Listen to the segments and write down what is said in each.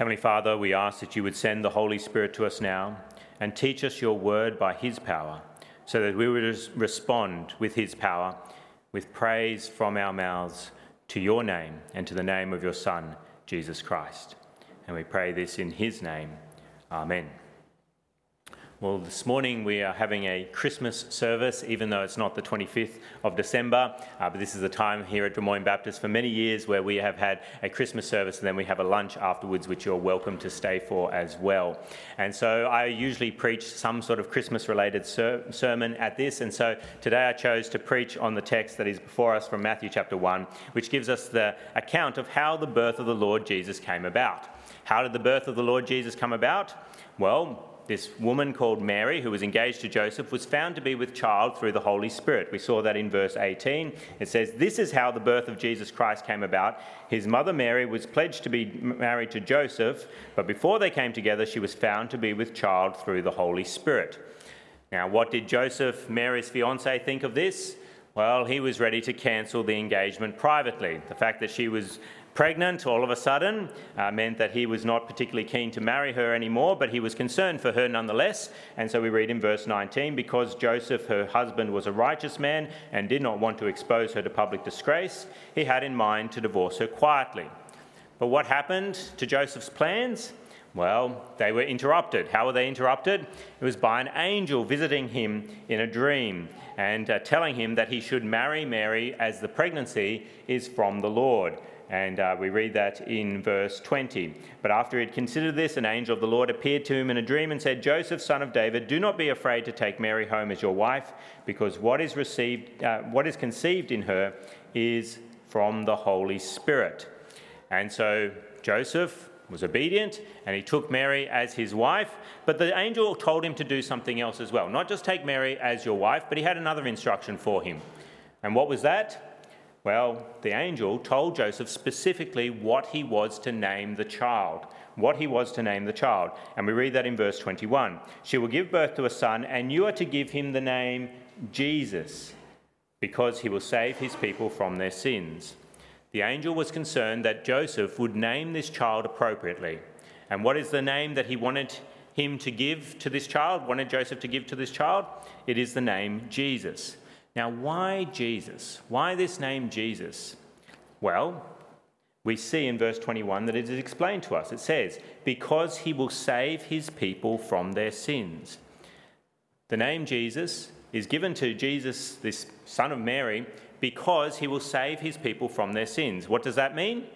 Heavenly Father, we ask that you would send the Holy Spirit to us now and teach us your word by his power, so that we would respond with his power, with praise from our mouths to your name and to the name of your Son, Jesus Christ. And we pray this in his name. Amen. Well, this morning we are having a Christmas service, even though it's not the 25th of December. Uh, but this is a time here at Des Moines Baptist for many years where we have had a Christmas service and then we have a lunch afterwards, which you're welcome to stay for as well. And so I usually preach some sort of Christmas related ser- sermon at this. And so today I chose to preach on the text that is before us from Matthew chapter 1, which gives us the account of how the birth of the Lord Jesus came about. How did the birth of the Lord Jesus come about? Well, this woman called Mary, who was engaged to Joseph, was found to be with child through the Holy Spirit. We saw that in verse 18. It says, This is how the birth of Jesus Christ came about. His mother Mary was pledged to be married to Joseph, but before they came together, she was found to be with child through the Holy Spirit. Now, what did Joseph, Mary's fiance, think of this? Well, he was ready to cancel the engagement privately. The fact that she was pregnant all of a sudden uh, meant that he was not particularly keen to marry her anymore, but he was concerned for her nonetheless. And so we read in verse 19 because Joseph, her husband, was a righteous man and did not want to expose her to public disgrace, he had in mind to divorce her quietly. But what happened to Joseph's plans? Well, they were interrupted. How were they interrupted? It was by an angel visiting him in a dream and uh, telling him that he should marry Mary as the pregnancy is from the Lord. And uh, we read that in verse 20. But after he had considered this, an angel of the Lord appeared to him in a dream and said, Joseph, son of David, do not be afraid to take Mary home as your wife, because what is received, uh, what is conceived in her is from the Holy Spirit. And so Joseph was obedient and he took Mary as his wife. But the angel told him to do something else as well. Not just take Mary as your wife, but he had another instruction for him. And what was that? Well, the angel told Joseph specifically what he was to name the child. What he was to name the child. And we read that in verse 21. She will give birth to a son, and you are to give him the name Jesus, because he will save his people from their sins. The angel was concerned that Joseph would name this child appropriately. And what is the name that he wanted him to give to this child, wanted Joseph to give to this child? It is the name Jesus. Now, why Jesus? Why this name Jesus? Well, we see in verse 21 that it is explained to us. It says, Because he will save his people from their sins. The name Jesus is given to Jesus, this son of Mary, because he will save his people from their sins. What does that mean?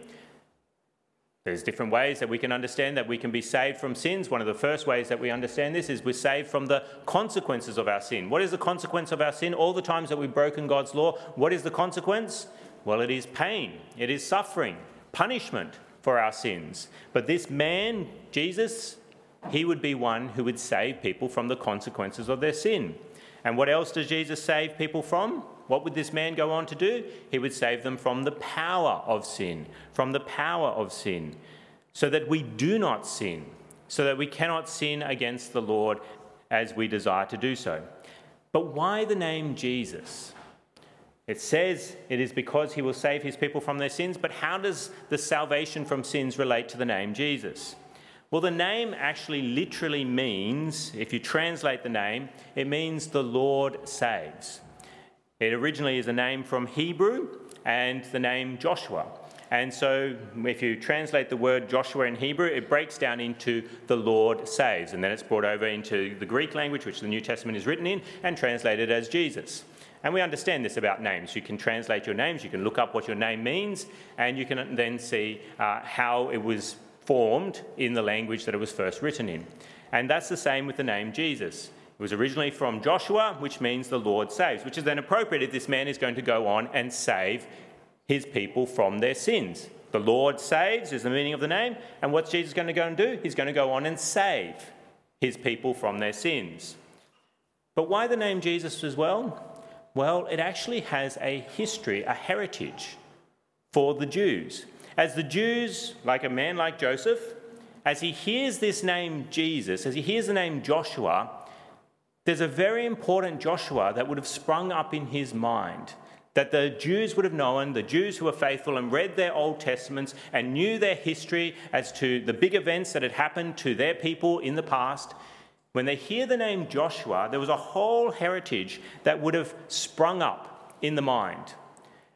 There's different ways that we can understand that we can be saved from sins. One of the first ways that we understand this is we're saved from the consequences of our sin. What is the consequence of our sin? All the times that we've broken God's law, what is the consequence? Well, it is pain, it is suffering, punishment for our sins. But this man, Jesus, he would be one who would save people from the consequences of their sin. And what else does Jesus save people from? What would this man go on to do? He would save them from the power of sin, from the power of sin, so that we do not sin, so that we cannot sin against the Lord as we desire to do so. But why the name Jesus? It says it is because he will save his people from their sins, but how does the salvation from sins relate to the name Jesus? Well, the name actually literally means, if you translate the name, it means the Lord saves. It originally is a name from Hebrew and the name Joshua. And so, if you translate the word Joshua in Hebrew, it breaks down into the Lord saves. And then it's brought over into the Greek language, which the New Testament is written in, and translated as Jesus. And we understand this about names. You can translate your names, you can look up what your name means, and you can then see uh, how it was formed in the language that it was first written in. And that's the same with the name Jesus. It was originally from Joshua, which means the Lord saves, which is then appropriate if this man is going to go on and save his people from their sins. The Lord saves is the meaning of the name. And what's Jesus going to go and do? He's going to go on and save his people from their sins. But why the name Jesus as well? Well, it actually has a history, a heritage for the Jews. As the Jews, like a man like Joseph, as he hears this name Jesus, as he hears the name Joshua, there's a very important Joshua that would have sprung up in his mind that the Jews would have known, the Jews who were faithful and read their Old Testaments and knew their history as to the big events that had happened to their people in the past, when they hear the name Joshua, there was a whole heritage that would have sprung up in the mind.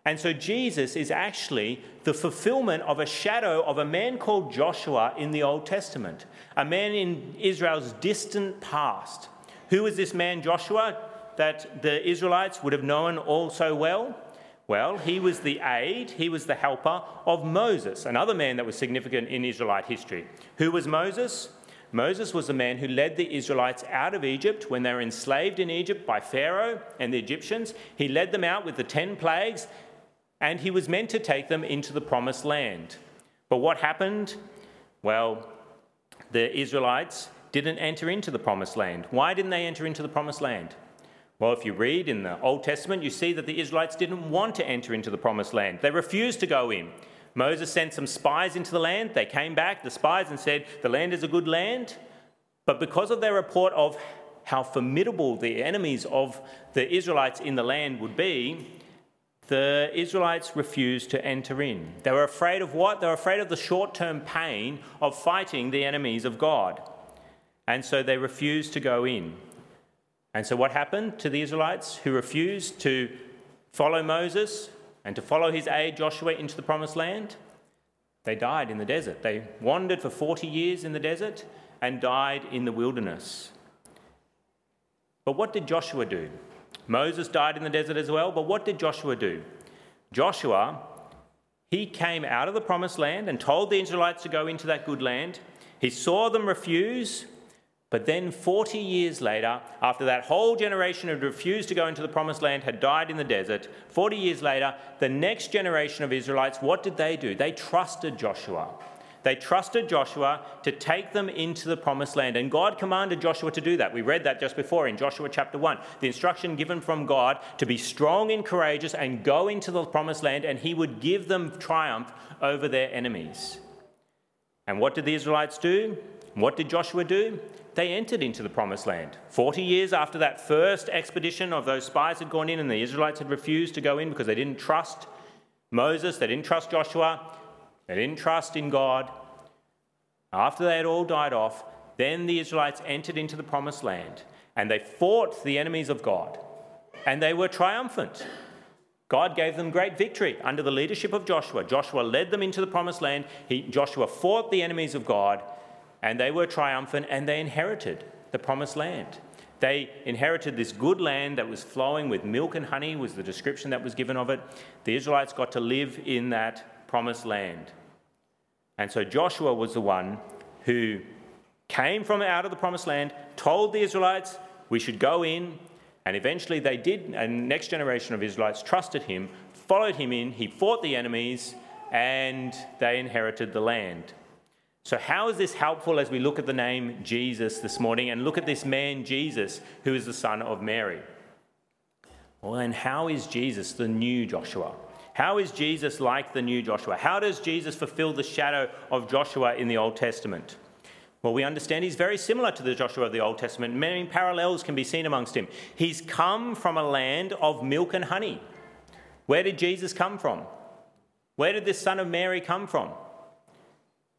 And so Jesus is actually the fulfillment of a shadow of a man called Joshua in the Old Testament, a man in Israel's distant past. Who was this man, Joshua? that the Israelites would have known all so well? Well, he was the aide, he was the helper of Moses, another man that was significant in Israelite history. Who was Moses? Moses was the man who led the Israelites out of Egypt when they were enslaved in Egypt by Pharaoh and the Egyptians. He led them out with the 10 plagues, and he was meant to take them into the promised land. But what happened? Well, the Israelites didn't enter into the promised land. Why didn't they enter into the promised land? Well, if you read in the Old Testament, you see that the Israelites didn't want to enter into the promised land. They refused to go in. Moses sent some spies into the land. They came back, the spies, and said, The land is a good land. But because of their report of how formidable the enemies of the Israelites in the land would be, the Israelites refused to enter in. They were afraid of what? They were afraid of the short term pain of fighting the enemies of God. And so they refused to go in. And so, what happened to the Israelites who refused to follow Moses and to follow his aide Joshua into the promised land? They died in the desert. They wandered for 40 years in the desert and died in the wilderness. But what did Joshua do? Moses died in the desert as well, but what did Joshua do? Joshua, he came out of the promised land and told the Israelites to go into that good land. He saw them refuse, but then, 40 years later, after that whole generation had refused to go into the promised land, had died in the desert, 40 years later, the next generation of Israelites, what did they do? They trusted Joshua. They trusted Joshua to take them into the promised land. And God commanded Joshua to do that. We read that just before in Joshua chapter 1. The instruction given from God to be strong and courageous and go into the promised land, and he would give them triumph over their enemies. And what did the Israelites do? What did Joshua do? they entered into the promised land. 40 years after that first expedition of those spies had gone in and the Israelites had refused to go in because they didn't trust Moses, they didn't trust Joshua, they didn't trust in God. After they had all died off, then the Israelites entered into the promised land and they fought the enemies of God and they were triumphant. God gave them great victory under the leadership of Joshua. Joshua led them into the promised land. He, Joshua fought the enemies of God and they were triumphant and they inherited the promised land. They inherited this good land that was flowing with milk and honey, was the description that was given of it. The Israelites got to live in that promised land. And so Joshua was the one who came from out of the promised land, told the Israelites, we should go in, and eventually they did, and next generation of Israelites trusted him, followed him in, he fought the enemies, and they inherited the land. So, how is this helpful as we look at the name Jesus this morning and look at this man Jesus, who is the son of Mary? Well, then, how is Jesus the new Joshua? How is Jesus like the new Joshua? How does Jesus fulfill the shadow of Joshua in the Old Testament? Well, we understand he's very similar to the Joshua of the Old Testament. Many parallels can be seen amongst him. He's come from a land of milk and honey. Where did Jesus come from? Where did this son of Mary come from?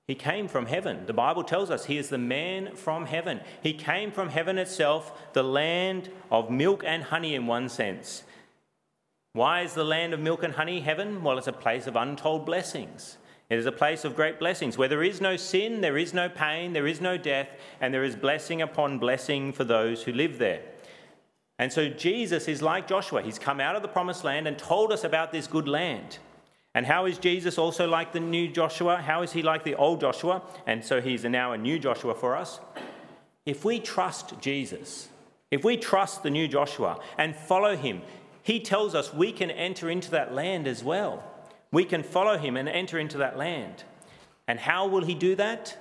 He came from heaven. The Bible tells us he is the man from heaven. He came from heaven itself, the land of milk and honey in one sense. Why is the land of milk and honey heaven? Well, it's a place of untold blessings. It is a place of great blessings where there is no sin, there is no pain, there is no death, and there is blessing upon blessing for those who live there. And so Jesus is like Joshua. He's come out of the promised land and told us about this good land. And how is Jesus also like the new Joshua? How is he like the old Joshua? And so he's now a new Joshua for us. If we trust Jesus, if we trust the new Joshua and follow him, he tells us we can enter into that land as well. We can follow him and enter into that land. And how will he do that?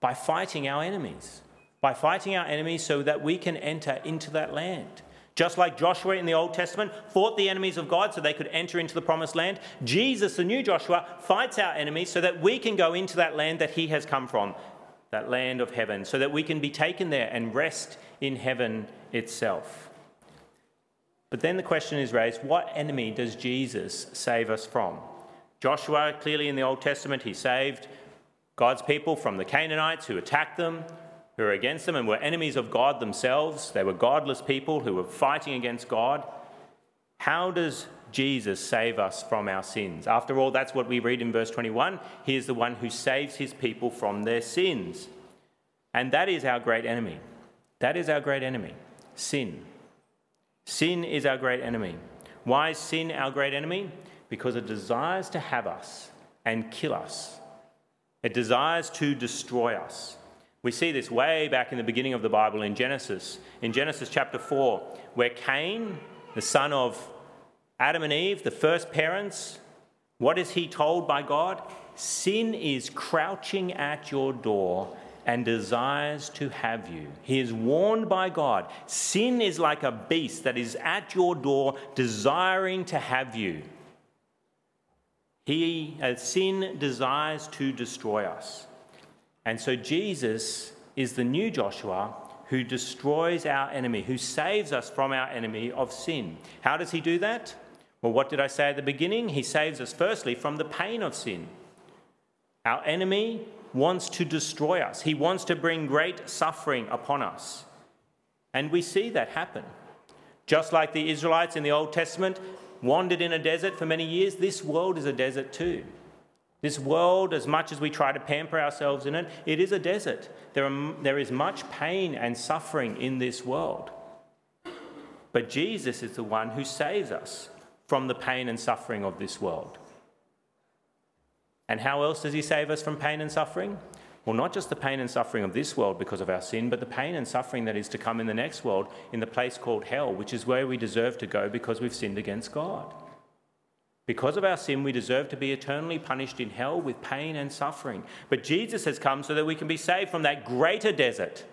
By fighting our enemies. By fighting our enemies so that we can enter into that land. Just like Joshua in the Old Testament fought the enemies of God so they could enter into the promised land, Jesus, the new Joshua, fights our enemies so that we can go into that land that he has come from, that land of heaven, so that we can be taken there and rest in heaven itself. But then the question is raised what enemy does Jesus save us from? Joshua, clearly in the Old Testament, he saved God's people from the Canaanites who attacked them, who were against them, and were enemies of God themselves. They were godless people who were fighting against God. How does Jesus save us from our sins? After all, that's what we read in verse 21. He is the one who saves his people from their sins. And that is our great enemy. That is our great enemy sin. Sin is our great enemy. Why is sin our great enemy? Because it desires to have us and kill us. It desires to destroy us. We see this way back in the beginning of the Bible in Genesis. In Genesis chapter 4, where Cain, the son of Adam and Eve, the first parents, what is he told by God? Sin is crouching at your door and desires to have you. He is warned by God. Sin is like a beast that is at your door, desiring to have you. He, uh, sin desires to destroy us. And so Jesus is the new Joshua who destroys our enemy, who saves us from our enemy of sin. How does he do that? Well, what did I say at the beginning? He saves us firstly from the pain of sin. Our enemy wants to destroy us, he wants to bring great suffering upon us. And we see that happen. Just like the Israelites in the Old Testament wandered in a desert for many years, this world is a desert too. This world, as much as we try to pamper ourselves in it, it is a desert. There, are, there is much pain and suffering in this world. But Jesus is the one who saves us from the pain and suffering of this world. And how else does he save us from pain and suffering? Well, not just the pain and suffering of this world because of our sin, but the pain and suffering that is to come in the next world in the place called hell, which is where we deserve to go because we've sinned against God. Because of our sin, we deserve to be eternally punished in hell with pain and suffering. But Jesus has come so that we can be saved from that greater desert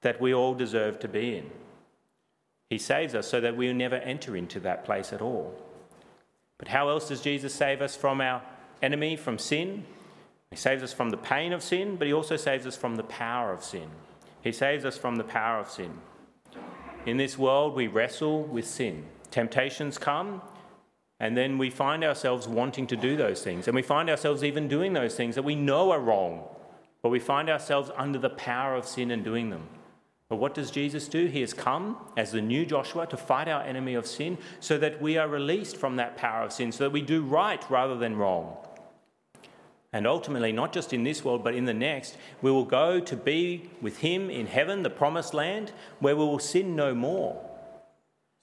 that we all deserve to be in. He saves us so that we never enter into that place at all. But how else does Jesus save us from our enemy from sin. He saves us from the pain of sin, but he also saves us from the power of sin. He saves us from the power of sin. In this world, we wrestle with sin. Temptations come, and then we find ourselves wanting to do those things. And we find ourselves even doing those things that we know are wrong, but we find ourselves under the power of sin and doing them. But what does Jesus do? He has come as the new Joshua to fight our enemy of sin so that we are released from that power of sin, so that we do right rather than wrong. And ultimately, not just in this world, but in the next, we will go to be with Him in heaven, the promised land, where we will sin no more.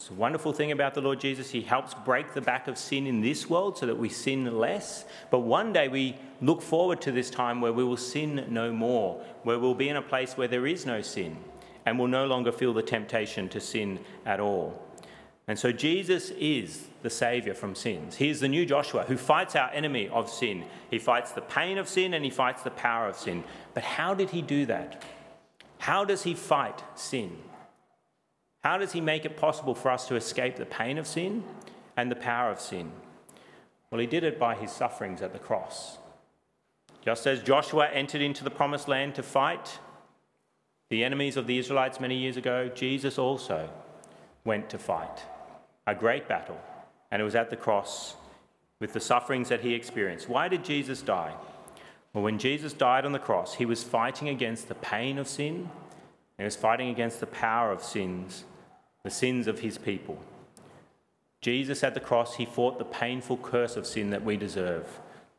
It's a wonderful thing about the Lord Jesus. He helps break the back of sin in this world so that we sin less. But one day we look forward to this time where we will sin no more, where we'll be in a place where there is no sin and we'll no longer feel the temptation to sin at all. And so Jesus is the Saviour from sins. He is the new Joshua who fights our enemy of sin. He fights the pain of sin and he fights the power of sin. But how did he do that? How does he fight sin? How does he make it possible for us to escape the pain of sin and the power of sin? Well, he did it by his sufferings at the cross. Just as Joshua entered into the promised land to fight the enemies of the Israelites many years ago, Jesus also went to fight a great battle, and it was at the cross with the sufferings that he experienced. Why did Jesus die? Well, when Jesus died on the cross, he was fighting against the pain of sin, and he was fighting against the power of sins, the sins of his people. Jesus at the cross, he fought the painful curse of sin that we deserve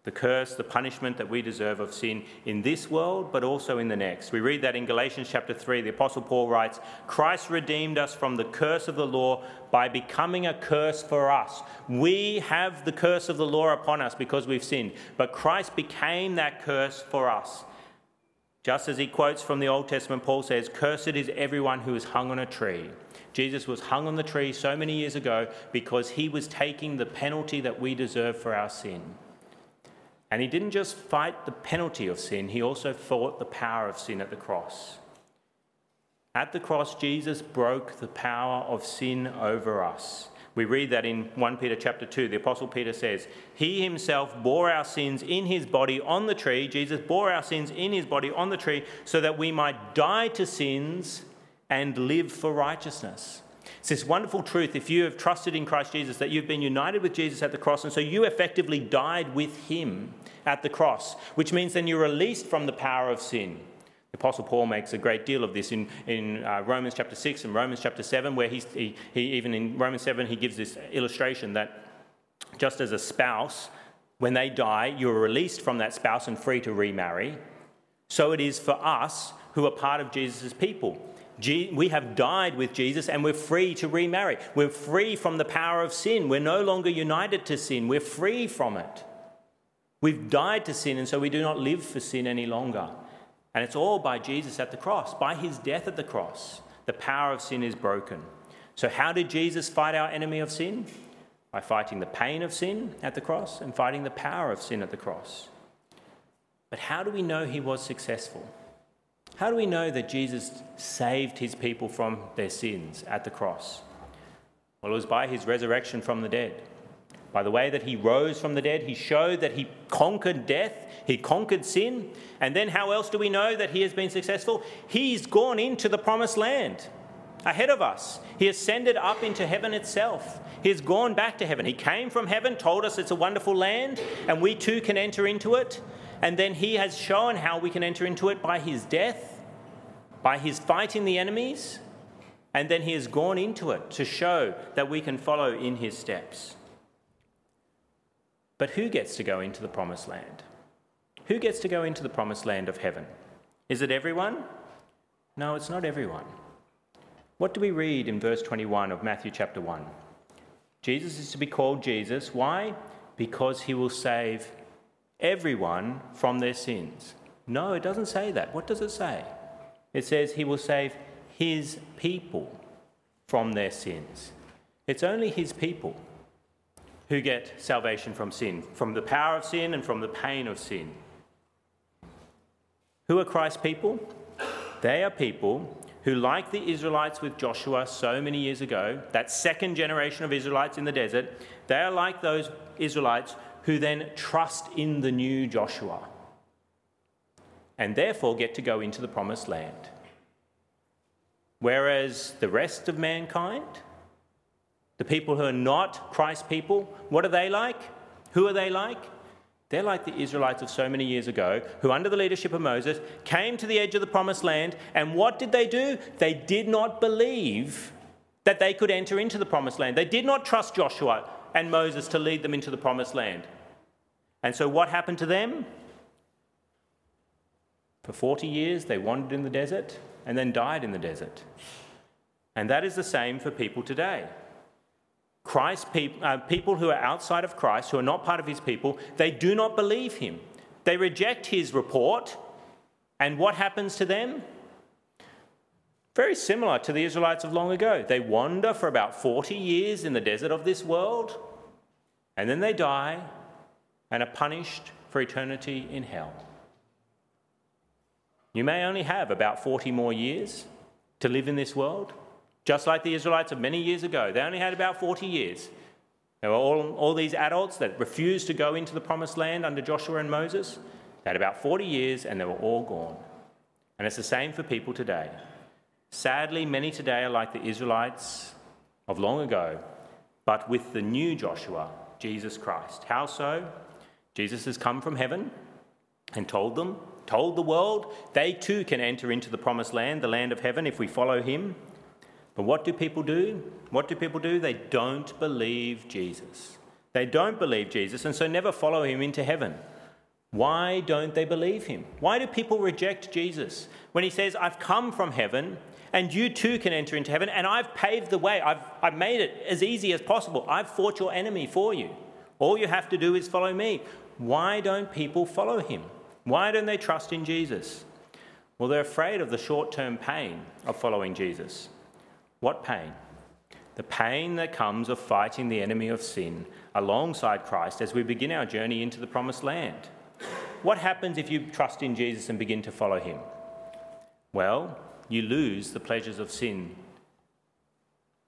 the curse, the punishment that we deserve of sin in this world, but also in the next. We read that in Galatians chapter 3. The Apostle Paul writes Christ redeemed us from the curse of the law by becoming a curse for us. We have the curse of the law upon us because we've sinned, but Christ became that curse for us. Just as he quotes from the Old Testament, Paul says, Cursed is everyone who is hung on a tree. Jesus was hung on the tree so many years ago because he was taking the penalty that we deserve for our sin. And he didn't just fight the penalty of sin, he also fought the power of sin at the cross. At the cross, Jesus broke the power of sin over us. We read that in 1 Peter chapter 2. The apostle Peter says, "He himself bore our sins in his body on the tree. Jesus bore our sins in his body on the tree so that we might die to sins and live for righteousness." It's this wonderful truth if you have trusted in Christ Jesus that you've been united with Jesus at the cross, and so you effectively died with him at the cross, which means then you're released from the power of sin. The Apostle Paul makes a great deal of this in, in uh, Romans chapter 6 and Romans chapter 7, where he, he, even in Romans 7, he gives this illustration that just as a spouse, when they die, you're released from that spouse and free to remarry. So it is for us who are part of Jesus' people. We have died with Jesus and we're free to remarry. We're free from the power of sin. We're no longer united to sin. We're free from it. We've died to sin, and so we do not live for sin any longer. And it's all by Jesus at the cross, by his death at the cross. The power of sin is broken. So, how did Jesus fight our enemy of sin? By fighting the pain of sin at the cross and fighting the power of sin at the cross. But how do we know he was successful? How do we know that Jesus saved his people from their sins at the cross? Well, it was by his resurrection from the dead. By the way that he rose from the dead, he showed that he conquered death, he conquered sin. And then how else do we know that he has been successful? He's gone into the promised land ahead of us. He ascended up into heaven itself. He has gone back to heaven. He came from heaven, told us it's a wonderful land, and we too can enter into it. And then he has shown how we can enter into it by his death, by his fighting the enemies, and then he has gone into it to show that we can follow in his steps. But who gets to go into the promised land? Who gets to go into the promised land of heaven? Is it everyone? No, it's not everyone. What do we read in verse 21 of Matthew chapter 1? Jesus is to be called Jesus. Why? Because he will save everyone from their sins. No, it doesn't say that. What does it say? It says he will save his people from their sins. It's only his people who get salvation from sin, from the power of sin and from the pain of sin. Who are Christ's people? They are people who, like the Israelites with Joshua so many years ago, that second generation of Israelites in the desert, they are like those Israelites who then trust in the new Joshua and therefore get to go into the promised land. Whereas the rest of mankind, the people who are not Christ's people, what are they like? Who are they like? They're like the Israelites of so many years ago who, under the leadership of Moses, came to the edge of the promised land. And what did they do? They did not believe that they could enter into the promised land. They did not trust Joshua and Moses to lead them into the promised land. And so, what happened to them? For 40 years, they wandered in the desert and then died in the desert. And that is the same for people today. Christ, uh, people who are outside of Christ, who are not part of his people, they do not believe him. They reject his report. And what happens to them? Very similar to the Israelites of long ago. They wander for about 40 years in the desert of this world, and then they die and are punished for eternity in hell. You may only have about 40 more years to live in this world, just like the Israelites of many years ago. They only had about 40 years. There were all, all these adults that refused to go into the promised land under Joshua and Moses. They had about 40 years and they were all gone. And it's the same for people today. Sadly, many today are like the Israelites of long ago, but with the new Joshua, Jesus Christ. How so? Jesus has come from heaven and told them, told the world, they too can enter into the promised land, the land of heaven, if we follow him. But what do people do? What do people do? They don't believe Jesus. They don't believe Jesus and so never follow him into heaven. Why don't they believe him? Why do people reject Jesus when he says, I've come from heaven and you too can enter into heaven and I've paved the way? I've, I've made it as easy as possible. I've fought your enemy for you. All you have to do is follow me. Why don't people follow him? Why don't they trust in Jesus? Well, they're afraid of the short term pain of following Jesus. What pain? The pain that comes of fighting the enemy of sin alongside Christ as we begin our journey into the promised land. What happens if you trust in Jesus and begin to follow him? Well, you lose the pleasures of sin.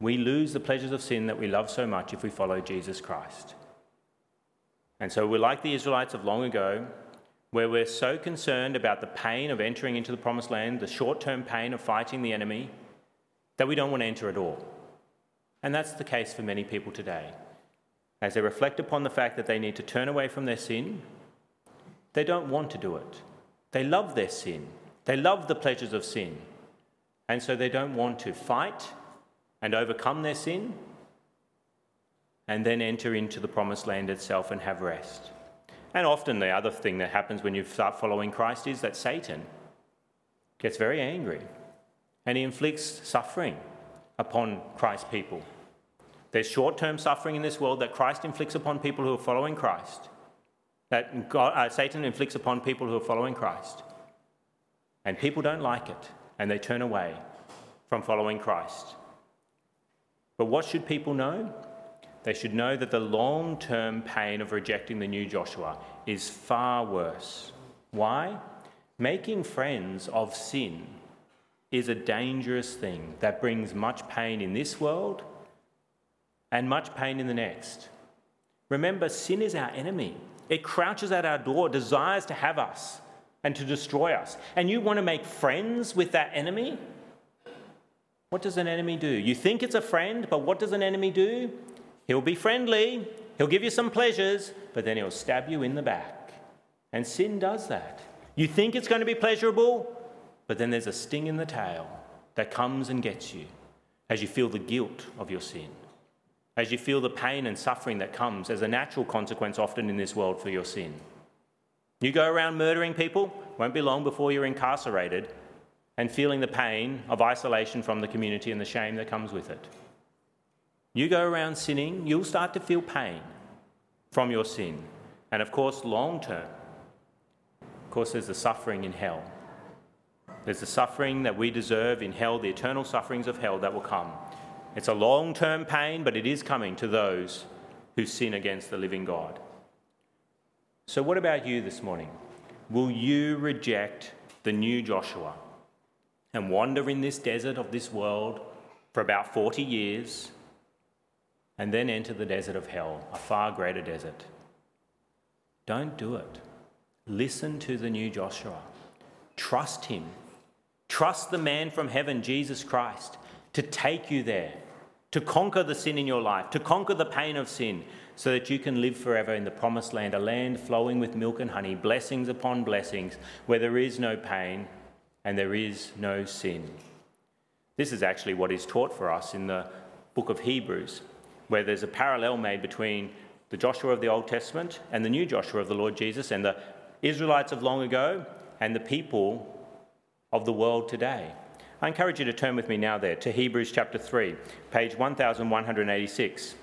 We lose the pleasures of sin that we love so much if we follow Jesus Christ. And so we're like the Israelites of long ago, where we're so concerned about the pain of entering into the promised land, the short term pain of fighting the enemy, that we don't want to enter at all. And that's the case for many people today. As they reflect upon the fact that they need to turn away from their sin, they don't want to do it. They love their sin, they love the pleasures of sin. And so they don't want to fight and overcome their sin and then enter into the promised land itself and have rest. And often the other thing that happens when you start following Christ is that Satan gets very angry and he inflicts suffering upon Christ's people. There's short term suffering in this world that Christ inflicts upon people who are following Christ, that God, uh, Satan inflicts upon people who are following Christ. And people don't like it and they turn away from following Christ. But what should people know? They should know that the long term pain of rejecting the new Joshua is far worse. Why? Making friends of sin is a dangerous thing that brings much pain in this world and much pain in the next. Remember, sin is our enemy. It crouches at our door, desires to have us and to destroy us. And you want to make friends with that enemy? What does an enemy do? You think it's a friend, but what does an enemy do? He'll be friendly, he'll give you some pleasures, but then he'll stab you in the back. And sin does that. You think it's going to be pleasurable, but then there's a sting in the tail that comes and gets you as you feel the guilt of your sin, as you feel the pain and suffering that comes as a natural consequence often in this world for your sin. You go around murdering people, won't be long before you're incarcerated and feeling the pain of isolation from the community and the shame that comes with it. You go around sinning, you'll start to feel pain from your sin. And of course, long term, of course, there's the suffering in hell. There's the suffering that we deserve in hell, the eternal sufferings of hell that will come. It's a long term pain, but it is coming to those who sin against the living God. So, what about you this morning? Will you reject the new Joshua and wander in this desert of this world for about 40 years and then enter the desert of hell, a far greater desert? Don't do it. Listen to the new Joshua. Trust him. Trust the man from heaven, Jesus Christ, to take you there, to conquer the sin in your life, to conquer the pain of sin, so that you can live forever in the promised land, a land flowing with milk and honey, blessings upon blessings, where there is no pain and there is no sin. This is actually what is taught for us in the book of Hebrews, where there's a parallel made between the Joshua of the Old Testament and the new Joshua of the Lord Jesus, and the Israelites of long ago and the people of the world today. I encourage you to turn with me now there to Hebrews chapter 3, page 1186.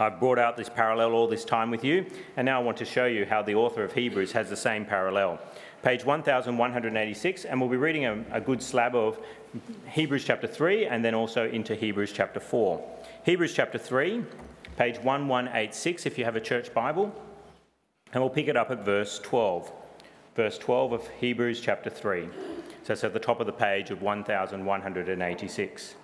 I've brought out this parallel all this time with you, and now I want to show you how the author of Hebrews has the same parallel. Page 1186, and we'll be reading a, a good slab of Hebrews chapter 3 and then also into Hebrews chapter 4. Hebrews chapter 3, page 1186, if you have a church Bible, and we'll pick it up at verse 12. Verse 12 of Hebrews chapter 3. So it's at the top of the page of 1186.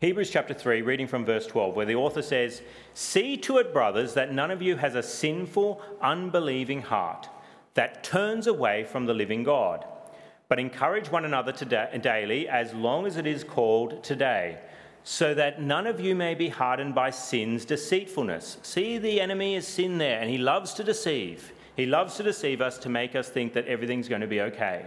Hebrews chapter 3, reading from verse 12, where the author says, See to it, brothers, that none of you has a sinful, unbelieving heart that turns away from the living God, but encourage one another da- daily as long as it is called today, so that none of you may be hardened by sin's deceitfulness. See, the enemy is sin there, and he loves to deceive. He loves to deceive us to make us think that everything's going to be okay.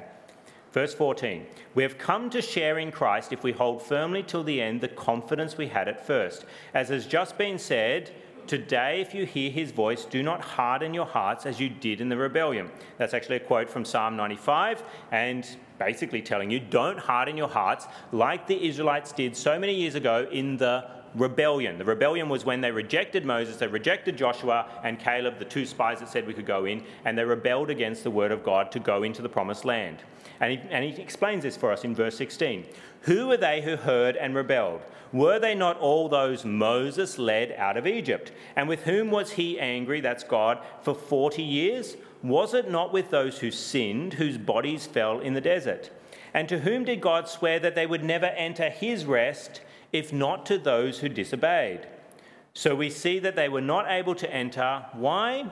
Verse 14 We have come to share in Christ if we hold firmly till the end the confidence we had at first. As has just been said, Today, if you hear his voice, do not harden your hearts as you did in the rebellion. That's actually a quote from Psalm 95, and basically telling you don't harden your hearts like the Israelites did so many years ago in the rebellion. The rebellion was when they rejected Moses, they rejected Joshua and Caleb, the two spies that said we could go in, and they rebelled against the word of God to go into the promised land. And he, and he explains this for us in verse 16. Who were they who heard and rebelled? Were they not all those Moses led out of Egypt? And with whom was he angry, that's God, for 40 years? Was it not with those who sinned, whose bodies fell in the desert? And to whom did God swear that they would never enter his rest, if not to those who disobeyed? So we see that they were not able to enter. Why?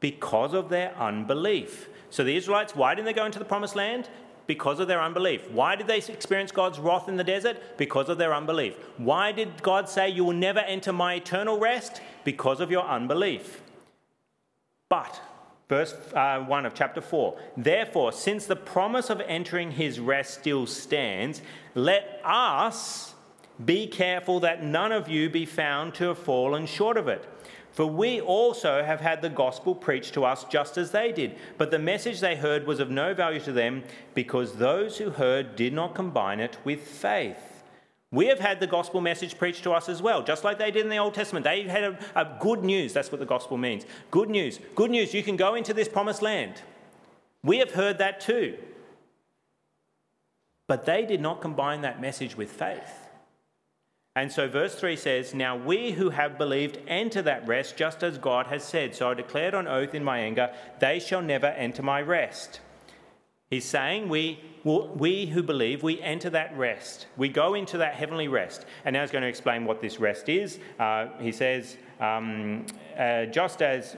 Because of their unbelief. So the Israelites, why didn't they go into the promised land? Because of their unbelief. Why did they experience God's wrath in the desert? Because of their unbelief. Why did God say, You will never enter my eternal rest? Because of your unbelief. But, verse uh, 1 of chapter 4 Therefore, since the promise of entering his rest still stands, let us be careful that none of you be found to have fallen short of it. For we also have had the gospel preached to us just as they did. But the message they heard was of no value to them because those who heard did not combine it with faith. We have had the gospel message preached to us as well, just like they did in the Old Testament. They had a, a good news. That's what the gospel means. Good news. Good news. You can go into this promised land. We have heard that too. But they did not combine that message with faith. And so verse 3 says, Now we who have believed enter that rest, just as God has said. So I declared on oath in my anger, they shall never enter my rest. He's saying, we, we who believe, we enter that rest. We go into that heavenly rest. And now he's going to explain what this rest is. Uh, he says, um, uh, just as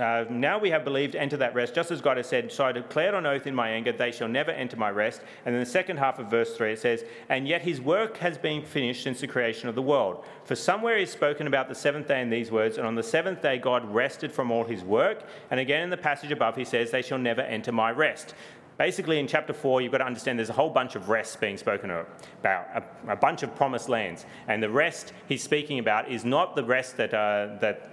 uh, now we have believed, enter that rest, just as God has said. So I declared on oath in my anger, they shall never enter my rest. And in the second half of verse 3, it says, And yet his work has been finished since the creation of the world. For somewhere he's spoken about the seventh day in these words, and on the seventh day God rested from all his work. And again in the passage above, he says, They shall never enter my rest. Basically, in chapter 4, you've got to understand there's a whole bunch of rests being spoken about, a, a bunch of promised lands. And the rest he's speaking about is not the rest that, uh, that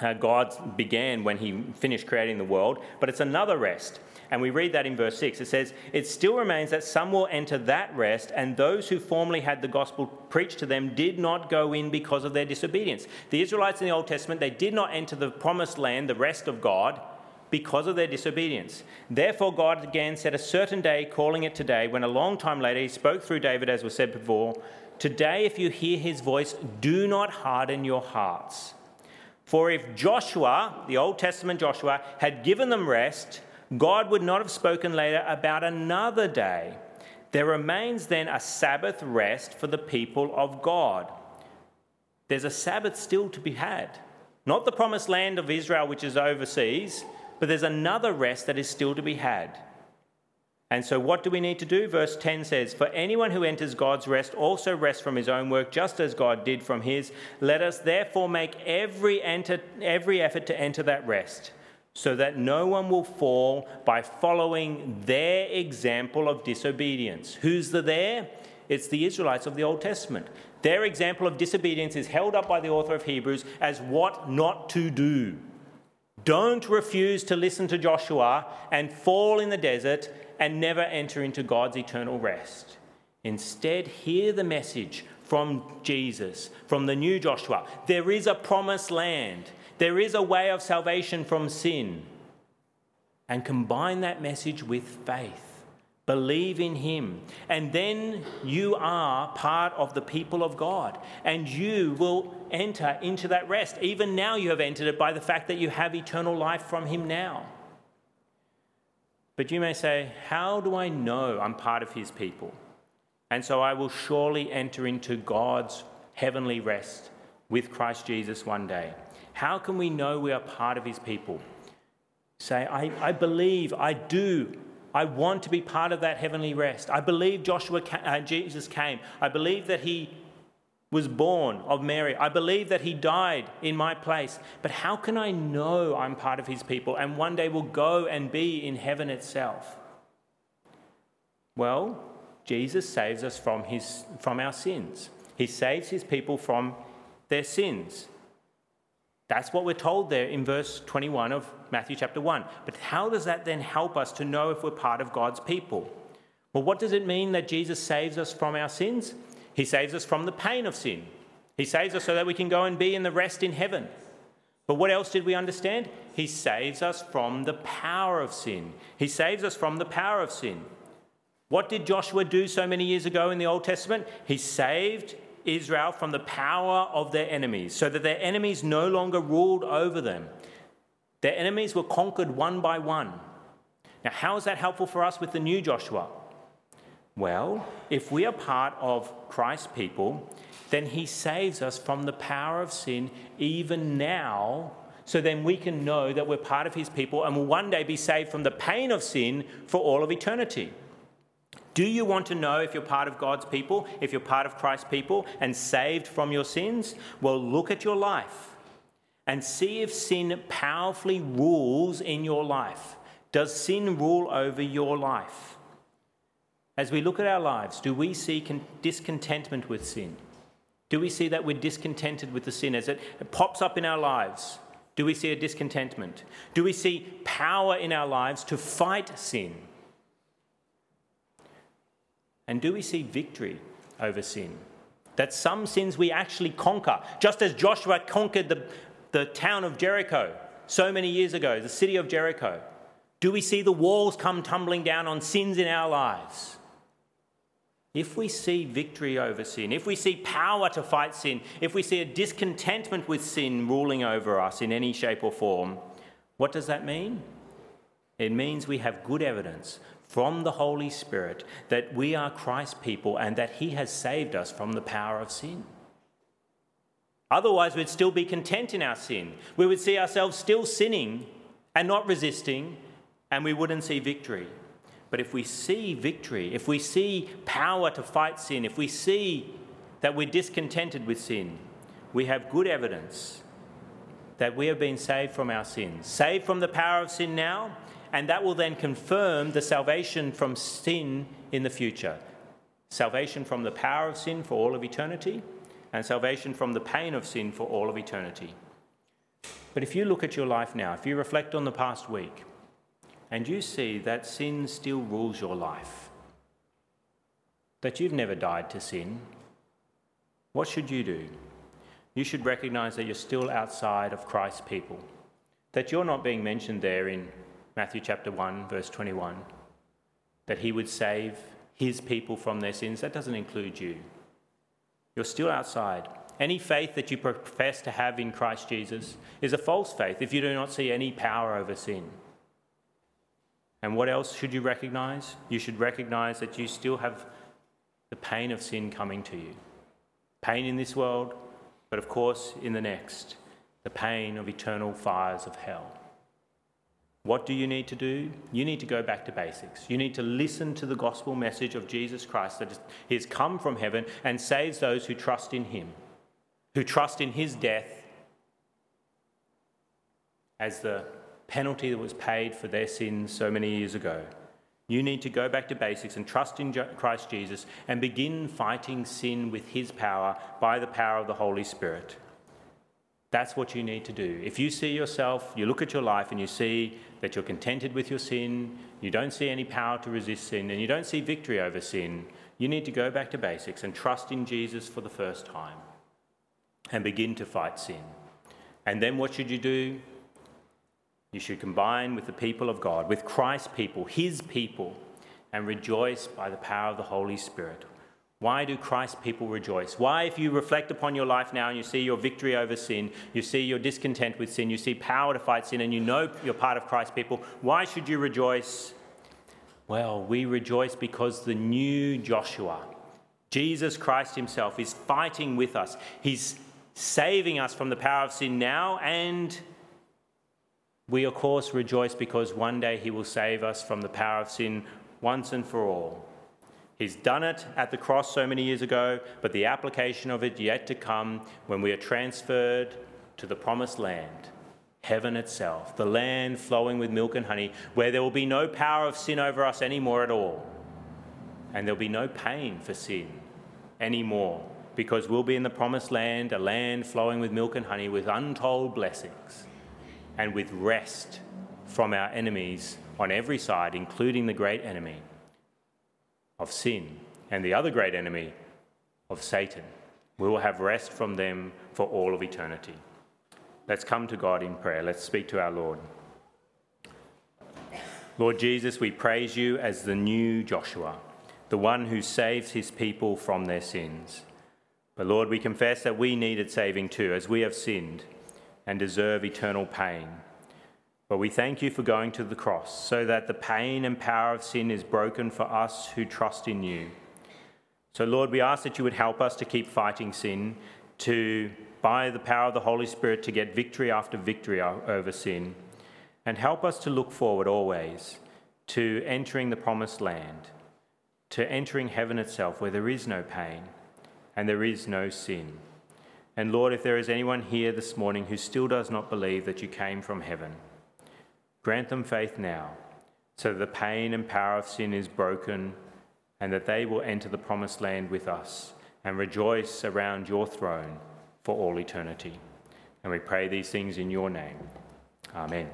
uh, God began when he finished creating the world, but it's another rest. And we read that in verse 6. It says, It still remains that some will enter that rest, and those who formerly had the gospel preached to them did not go in because of their disobedience. The Israelites in the Old Testament, they did not enter the promised land, the rest of God, because of their disobedience. Therefore, God again set a certain day, calling it today, when a long time later he spoke through David, as was said before Today, if you hear his voice, do not harden your hearts for if Joshua, the Old Testament Joshua, had given them rest, God would not have spoken later about another day. There remains then a Sabbath rest for the people of God. There's a Sabbath still to be had. Not the promised land of Israel, which is overseas, but there's another rest that is still to be had. And so, what do we need to do? Verse 10 says, For anyone who enters God's rest also rests from his own work, just as God did from his. Let us therefore make every, enter, every effort to enter that rest, so that no one will fall by following their example of disobedience. Who's the there? It's the Israelites of the Old Testament. Their example of disobedience is held up by the author of Hebrews as what not to do. Don't refuse to listen to Joshua and fall in the desert and never enter into God's eternal rest. Instead, hear the message from Jesus, from the new Joshua. There is a promised land, there is a way of salvation from sin. And combine that message with faith. Believe in Him. And then you are part of the people of God. And you will enter into that rest. Even now, you have entered it by the fact that you have eternal life from Him now. But you may say, How do I know I'm part of his people? And so I will surely enter into God's heavenly rest with Christ Jesus one day. How can we know we are part of his people? Say, I, I believe, I do, I want to be part of that heavenly rest. I believe Joshua, uh, Jesus came. I believe that he was born of Mary. I believe that he died in my place. But how can I know I'm part of his people and one day will go and be in heaven itself? Well, Jesus saves us from, his, from our sins. He saves his people from their sins. That's what we're told there in verse 21 of Matthew chapter 1. But how does that then help us to know if we're part of God's people? Well, what does it mean that Jesus saves us from our sins? He saves us from the pain of sin. He saves us so that we can go and be in the rest in heaven. But what else did we understand? He saves us from the power of sin. He saves us from the power of sin. What did Joshua do so many years ago in the Old Testament? He saved Israel from the power of their enemies so that their enemies no longer ruled over them. Their enemies were conquered one by one. Now, how is that helpful for us with the new Joshua? Well, if we are part of Christ's people, then he saves us from the power of sin even now, so then we can know that we're part of his people and will one day be saved from the pain of sin for all of eternity. Do you want to know if you're part of God's people, if you're part of Christ's people and saved from your sins? Well, look at your life and see if sin powerfully rules in your life. Does sin rule over your life? As we look at our lives, do we see discontentment with sin? Do we see that we're discontented with the sin as it pops up in our lives? Do we see a discontentment? Do we see power in our lives to fight sin? And do we see victory over sin? That some sins we actually conquer, just as Joshua conquered the, the town of Jericho so many years ago, the city of Jericho. Do we see the walls come tumbling down on sins in our lives? If we see victory over sin, if we see power to fight sin, if we see a discontentment with sin ruling over us in any shape or form, what does that mean? It means we have good evidence from the Holy Spirit that we are Christ's people and that He has saved us from the power of sin. Otherwise, we'd still be content in our sin. We would see ourselves still sinning and not resisting, and we wouldn't see victory. But if we see victory, if we see power to fight sin, if we see that we're discontented with sin, we have good evidence that we have been saved from our sins, saved from the power of sin now, and that will then confirm the salvation from sin in the future. Salvation from the power of sin for all of eternity, and salvation from the pain of sin for all of eternity. But if you look at your life now, if you reflect on the past week, and you see that sin still rules your life, that you've never died to sin, what should you do? You should recognize that you're still outside of Christ's people, that you're not being mentioned there in Matthew chapter 1, verse 21, that he would save his people from their sins. That doesn't include you. You're still outside. Any faith that you profess to have in Christ Jesus is a false faith if you do not see any power over sin. And what else should you recognize? You should recognize that you still have the pain of sin coming to you. Pain in this world, but of course in the next, the pain of eternal fires of hell. What do you need to do? You need to go back to basics. You need to listen to the gospel message of Jesus Christ that He has come from heaven and saves those who trust in Him, who trust in His death as the penalty that was paid for their sins so many years ago. You need to go back to basics and trust in Christ Jesus and begin fighting sin with His power by the power of the Holy Spirit. That's what you need to do. If you see yourself, you look at your life and you see that you're contented with your sin, you don't see any power to resist sin, and you don't see victory over sin, you need to go back to basics and trust in Jesus for the first time and begin to fight sin. And then what should you do? You should combine with the people of God, with Christ's people, his people, and rejoice by the power of the Holy Spirit. Why do Christ's people rejoice? Why, if you reflect upon your life now and you see your victory over sin, you see your discontent with sin, you see power to fight sin, and you know you're part of Christ's people, why should you rejoice? Well, we rejoice because the new Joshua, Jesus Christ Himself, is fighting with us. He's saving us from the power of sin now and we, of course, rejoice because one day he will save us from the power of sin once and for all. He's done it at the cross so many years ago, but the application of it yet to come when we are transferred to the promised land, heaven itself, the land flowing with milk and honey, where there will be no power of sin over us anymore at all. And there'll be no pain for sin anymore, because we'll be in the promised land, a land flowing with milk and honey with untold blessings and with rest from our enemies on every side, including the great enemy of sin and the other great enemy of Satan. We will have rest from them for all of eternity. Let's come to God in prayer. Let's speak to our Lord. Lord Jesus, we praise you as the new Joshua, the one who saves his people from their sins. But Lord, we confess that we needed saving too, as we have sinned and deserve eternal pain. But we thank you for going to the cross so that the pain and power of sin is broken for us who trust in you. So, Lord, we ask that you would help us to keep fighting sin, to, by the power of the Holy Spirit, to get victory after victory over sin, and help us to look forward always to entering the promised land, to entering heaven itself where there is no pain and there is no sin. And Lord, if there is anyone here this morning who still does not believe that you came from heaven, grant them faith now so that the pain and power of sin is broken and that they will enter the promised land with us and rejoice around your throne for all eternity. And we pray these things in your name. Amen.